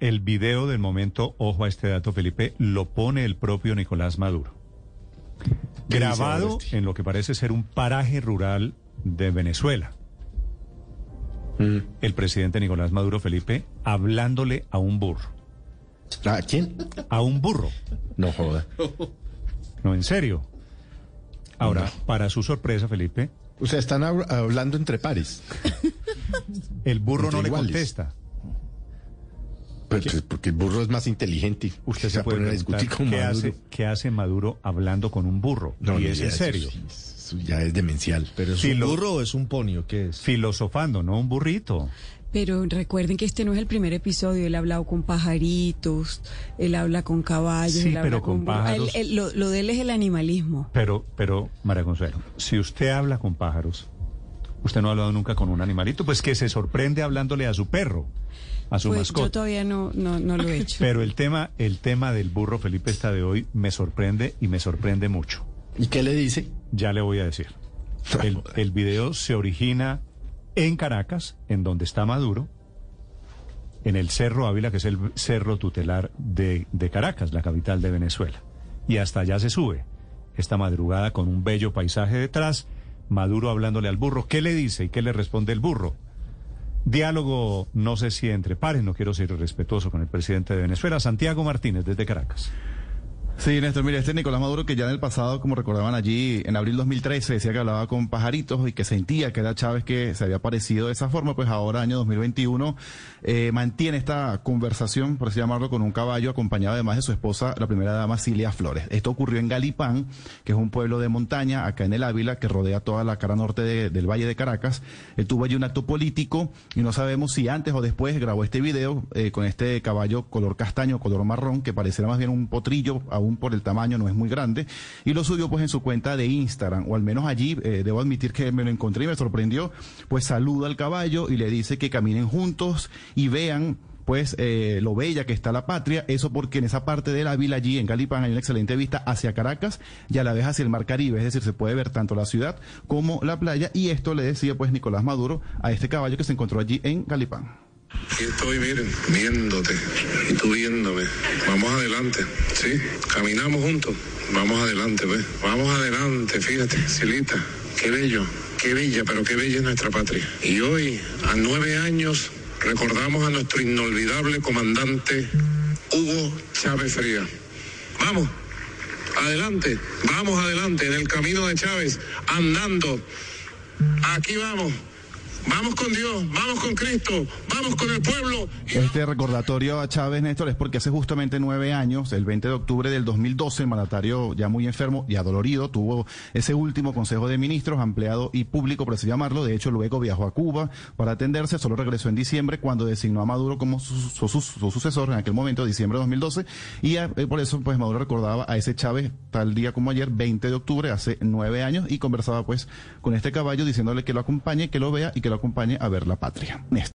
El video del momento, ojo a este dato, Felipe, lo pone el propio Nicolás Maduro. ¿Qué dice Grabado en lo que parece ser un paraje rural de Venezuela. El presidente Nicolás Maduro, Felipe, hablándole a un burro. ¿A quién? A un burro. No joda. No, en serio. Ahora, para su sorpresa, Felipe, O sea, están hab- hablando entre pares. el burro Entre no le contesta. Pero, pues, porque el burro es más inteligente. Usted se puede discutir con qué Maduro. hace, qué hace Maduro hablando con un burro. No, y es en serio. Eso ya es demencial. ¿Pero es Filo- un burro o es un ponio? ¿Qué es? Filosofando, no un burrito. Pero recuerden que este no es el primer episodio. Él ha hablado con pajaritos, él habla con caballos. Sí, él habla pero con pájaros. Él- él- lo, lo de él es el animalismo. Pero, pero, María Consuelo, si usted habla con pájaros, usted no ha hablado nunca con un animalito, pues que se sorprende hablándole a su perro, a su Pues yo todavía no, no, no lo he hecho. Pero el tema, el tema del burro Felipe esta de hoy me sorprende y me sorprende mucho. ¿Y qué le dice? Ya le voy a decir. El, el video se origina en Caracas, en donde está Maduro, en el Cerro Ávila, que es el cerro tutelar de, de Caracas, la capital de Venezuela. Y hasta allá se sube. Esta madrugada con un bello paisaje detrás, Maduro hablándole al burro. ¿Qué le dice y qué le responde el burro? Diálogo, no sé si entre pares, no quiero ser irrespetuoso con el presidente de Venezuela, Santiago Martínez, desde Caracas. Sí, Néstor, mire, este Nicolás Maduro que ya en el pasado, como recordaban allí, en abril 2013 decía que hablaba con pajaritos y que sentía que era Chávez que se había parecido de esa forma, pues ahora, año 2021, eh, mantiene esta conversación, por así llamarlo, con un caballo acompañado además de su esposa, la primera dama Cilia Flores. Esto ocurrió en Galipán, que es un pueblo de montaña acá en el Ávila que rodea toda la cara norte de- del Valle de Caracas. Él tuvo allí un acto político y no sabemos si antes o después grabó este video eh, con este caballo color castaño, color marrón, que pareciera más bien un potrillo, por el tamaño no es muy grande, y lo subió pues en su cuenta de Instagram, o al menos allí, eh, debo admitir que me lo encontré y me sorprendió, pues saluda al caballo y le dice que caminen juntos y vean pues eh, lo bella que está la patria, eso porque en esa parte de la vila allí en Galipán hay una excelente vista hacia Caracas y a la vez hacia el mar Caribe, es decir, se puede ver tanto la ciudad como la playa y esto le decía pues Nicolás Maduro a este caballo que se encontró allí en Galipán. Aquí estoy, miren, viéndote y tú viéndome. Vamos adelante, ¿sí? Caminamos juntos. Vamos adelante, ¿ves? Vamos adelante, fíjate, Silita. Qué bello, qué bella, pero qué bella es nuestra patria. Y hoy, a nueve años, recordamos a nuestro inolvidable comandante Hugo Chávez Frías. Vamos, adelante, vamos adelante en el camino de Chávez, andando. Aquí vamos. Vamos con Dios, vamos con Cristo, vamos con el pueblo. Este recordatorio a Chávez, Néstor, es porque hace justamente nueve años, el 20 de octubre del 2012, el mandatario ya muy enfermo y adolorido tuvo ese último Consejo de Ministros, ampliado y público, por así llamarlo. De hecho, luego viajó a Cuba para atenderse, solo regresó en diciembre cuando designó a Maduro como su, su- su- su sucesor en aquel momento, diciembre de 2012. Y eh, por eso, pues Maduro recordaba a ese Chávez tal día como ayer, 20 de octubre, hace nueve años, y conversaba pues con este caballo diciéndole que lo acompañe, que lo vea y que lo acompañe a ver la patria.